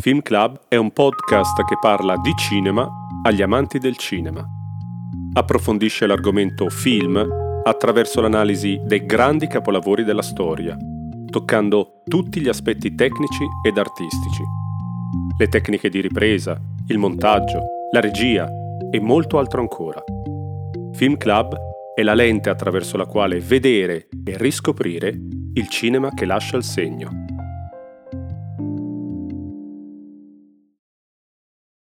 Film Club è un podcast che parla di cinema agli amanti del cinema. Approfondisce l'argomento film attraverso l'analisi dei grandi capolavori della storia, toccando tutti gli aspetti tecnici ed artistici. Le tecniche di ripresa, il montaggio, la regia e molto altro ancora. Film Club è la lente attraverso la quale vedere e riscoprire il cinema che lascia il segno.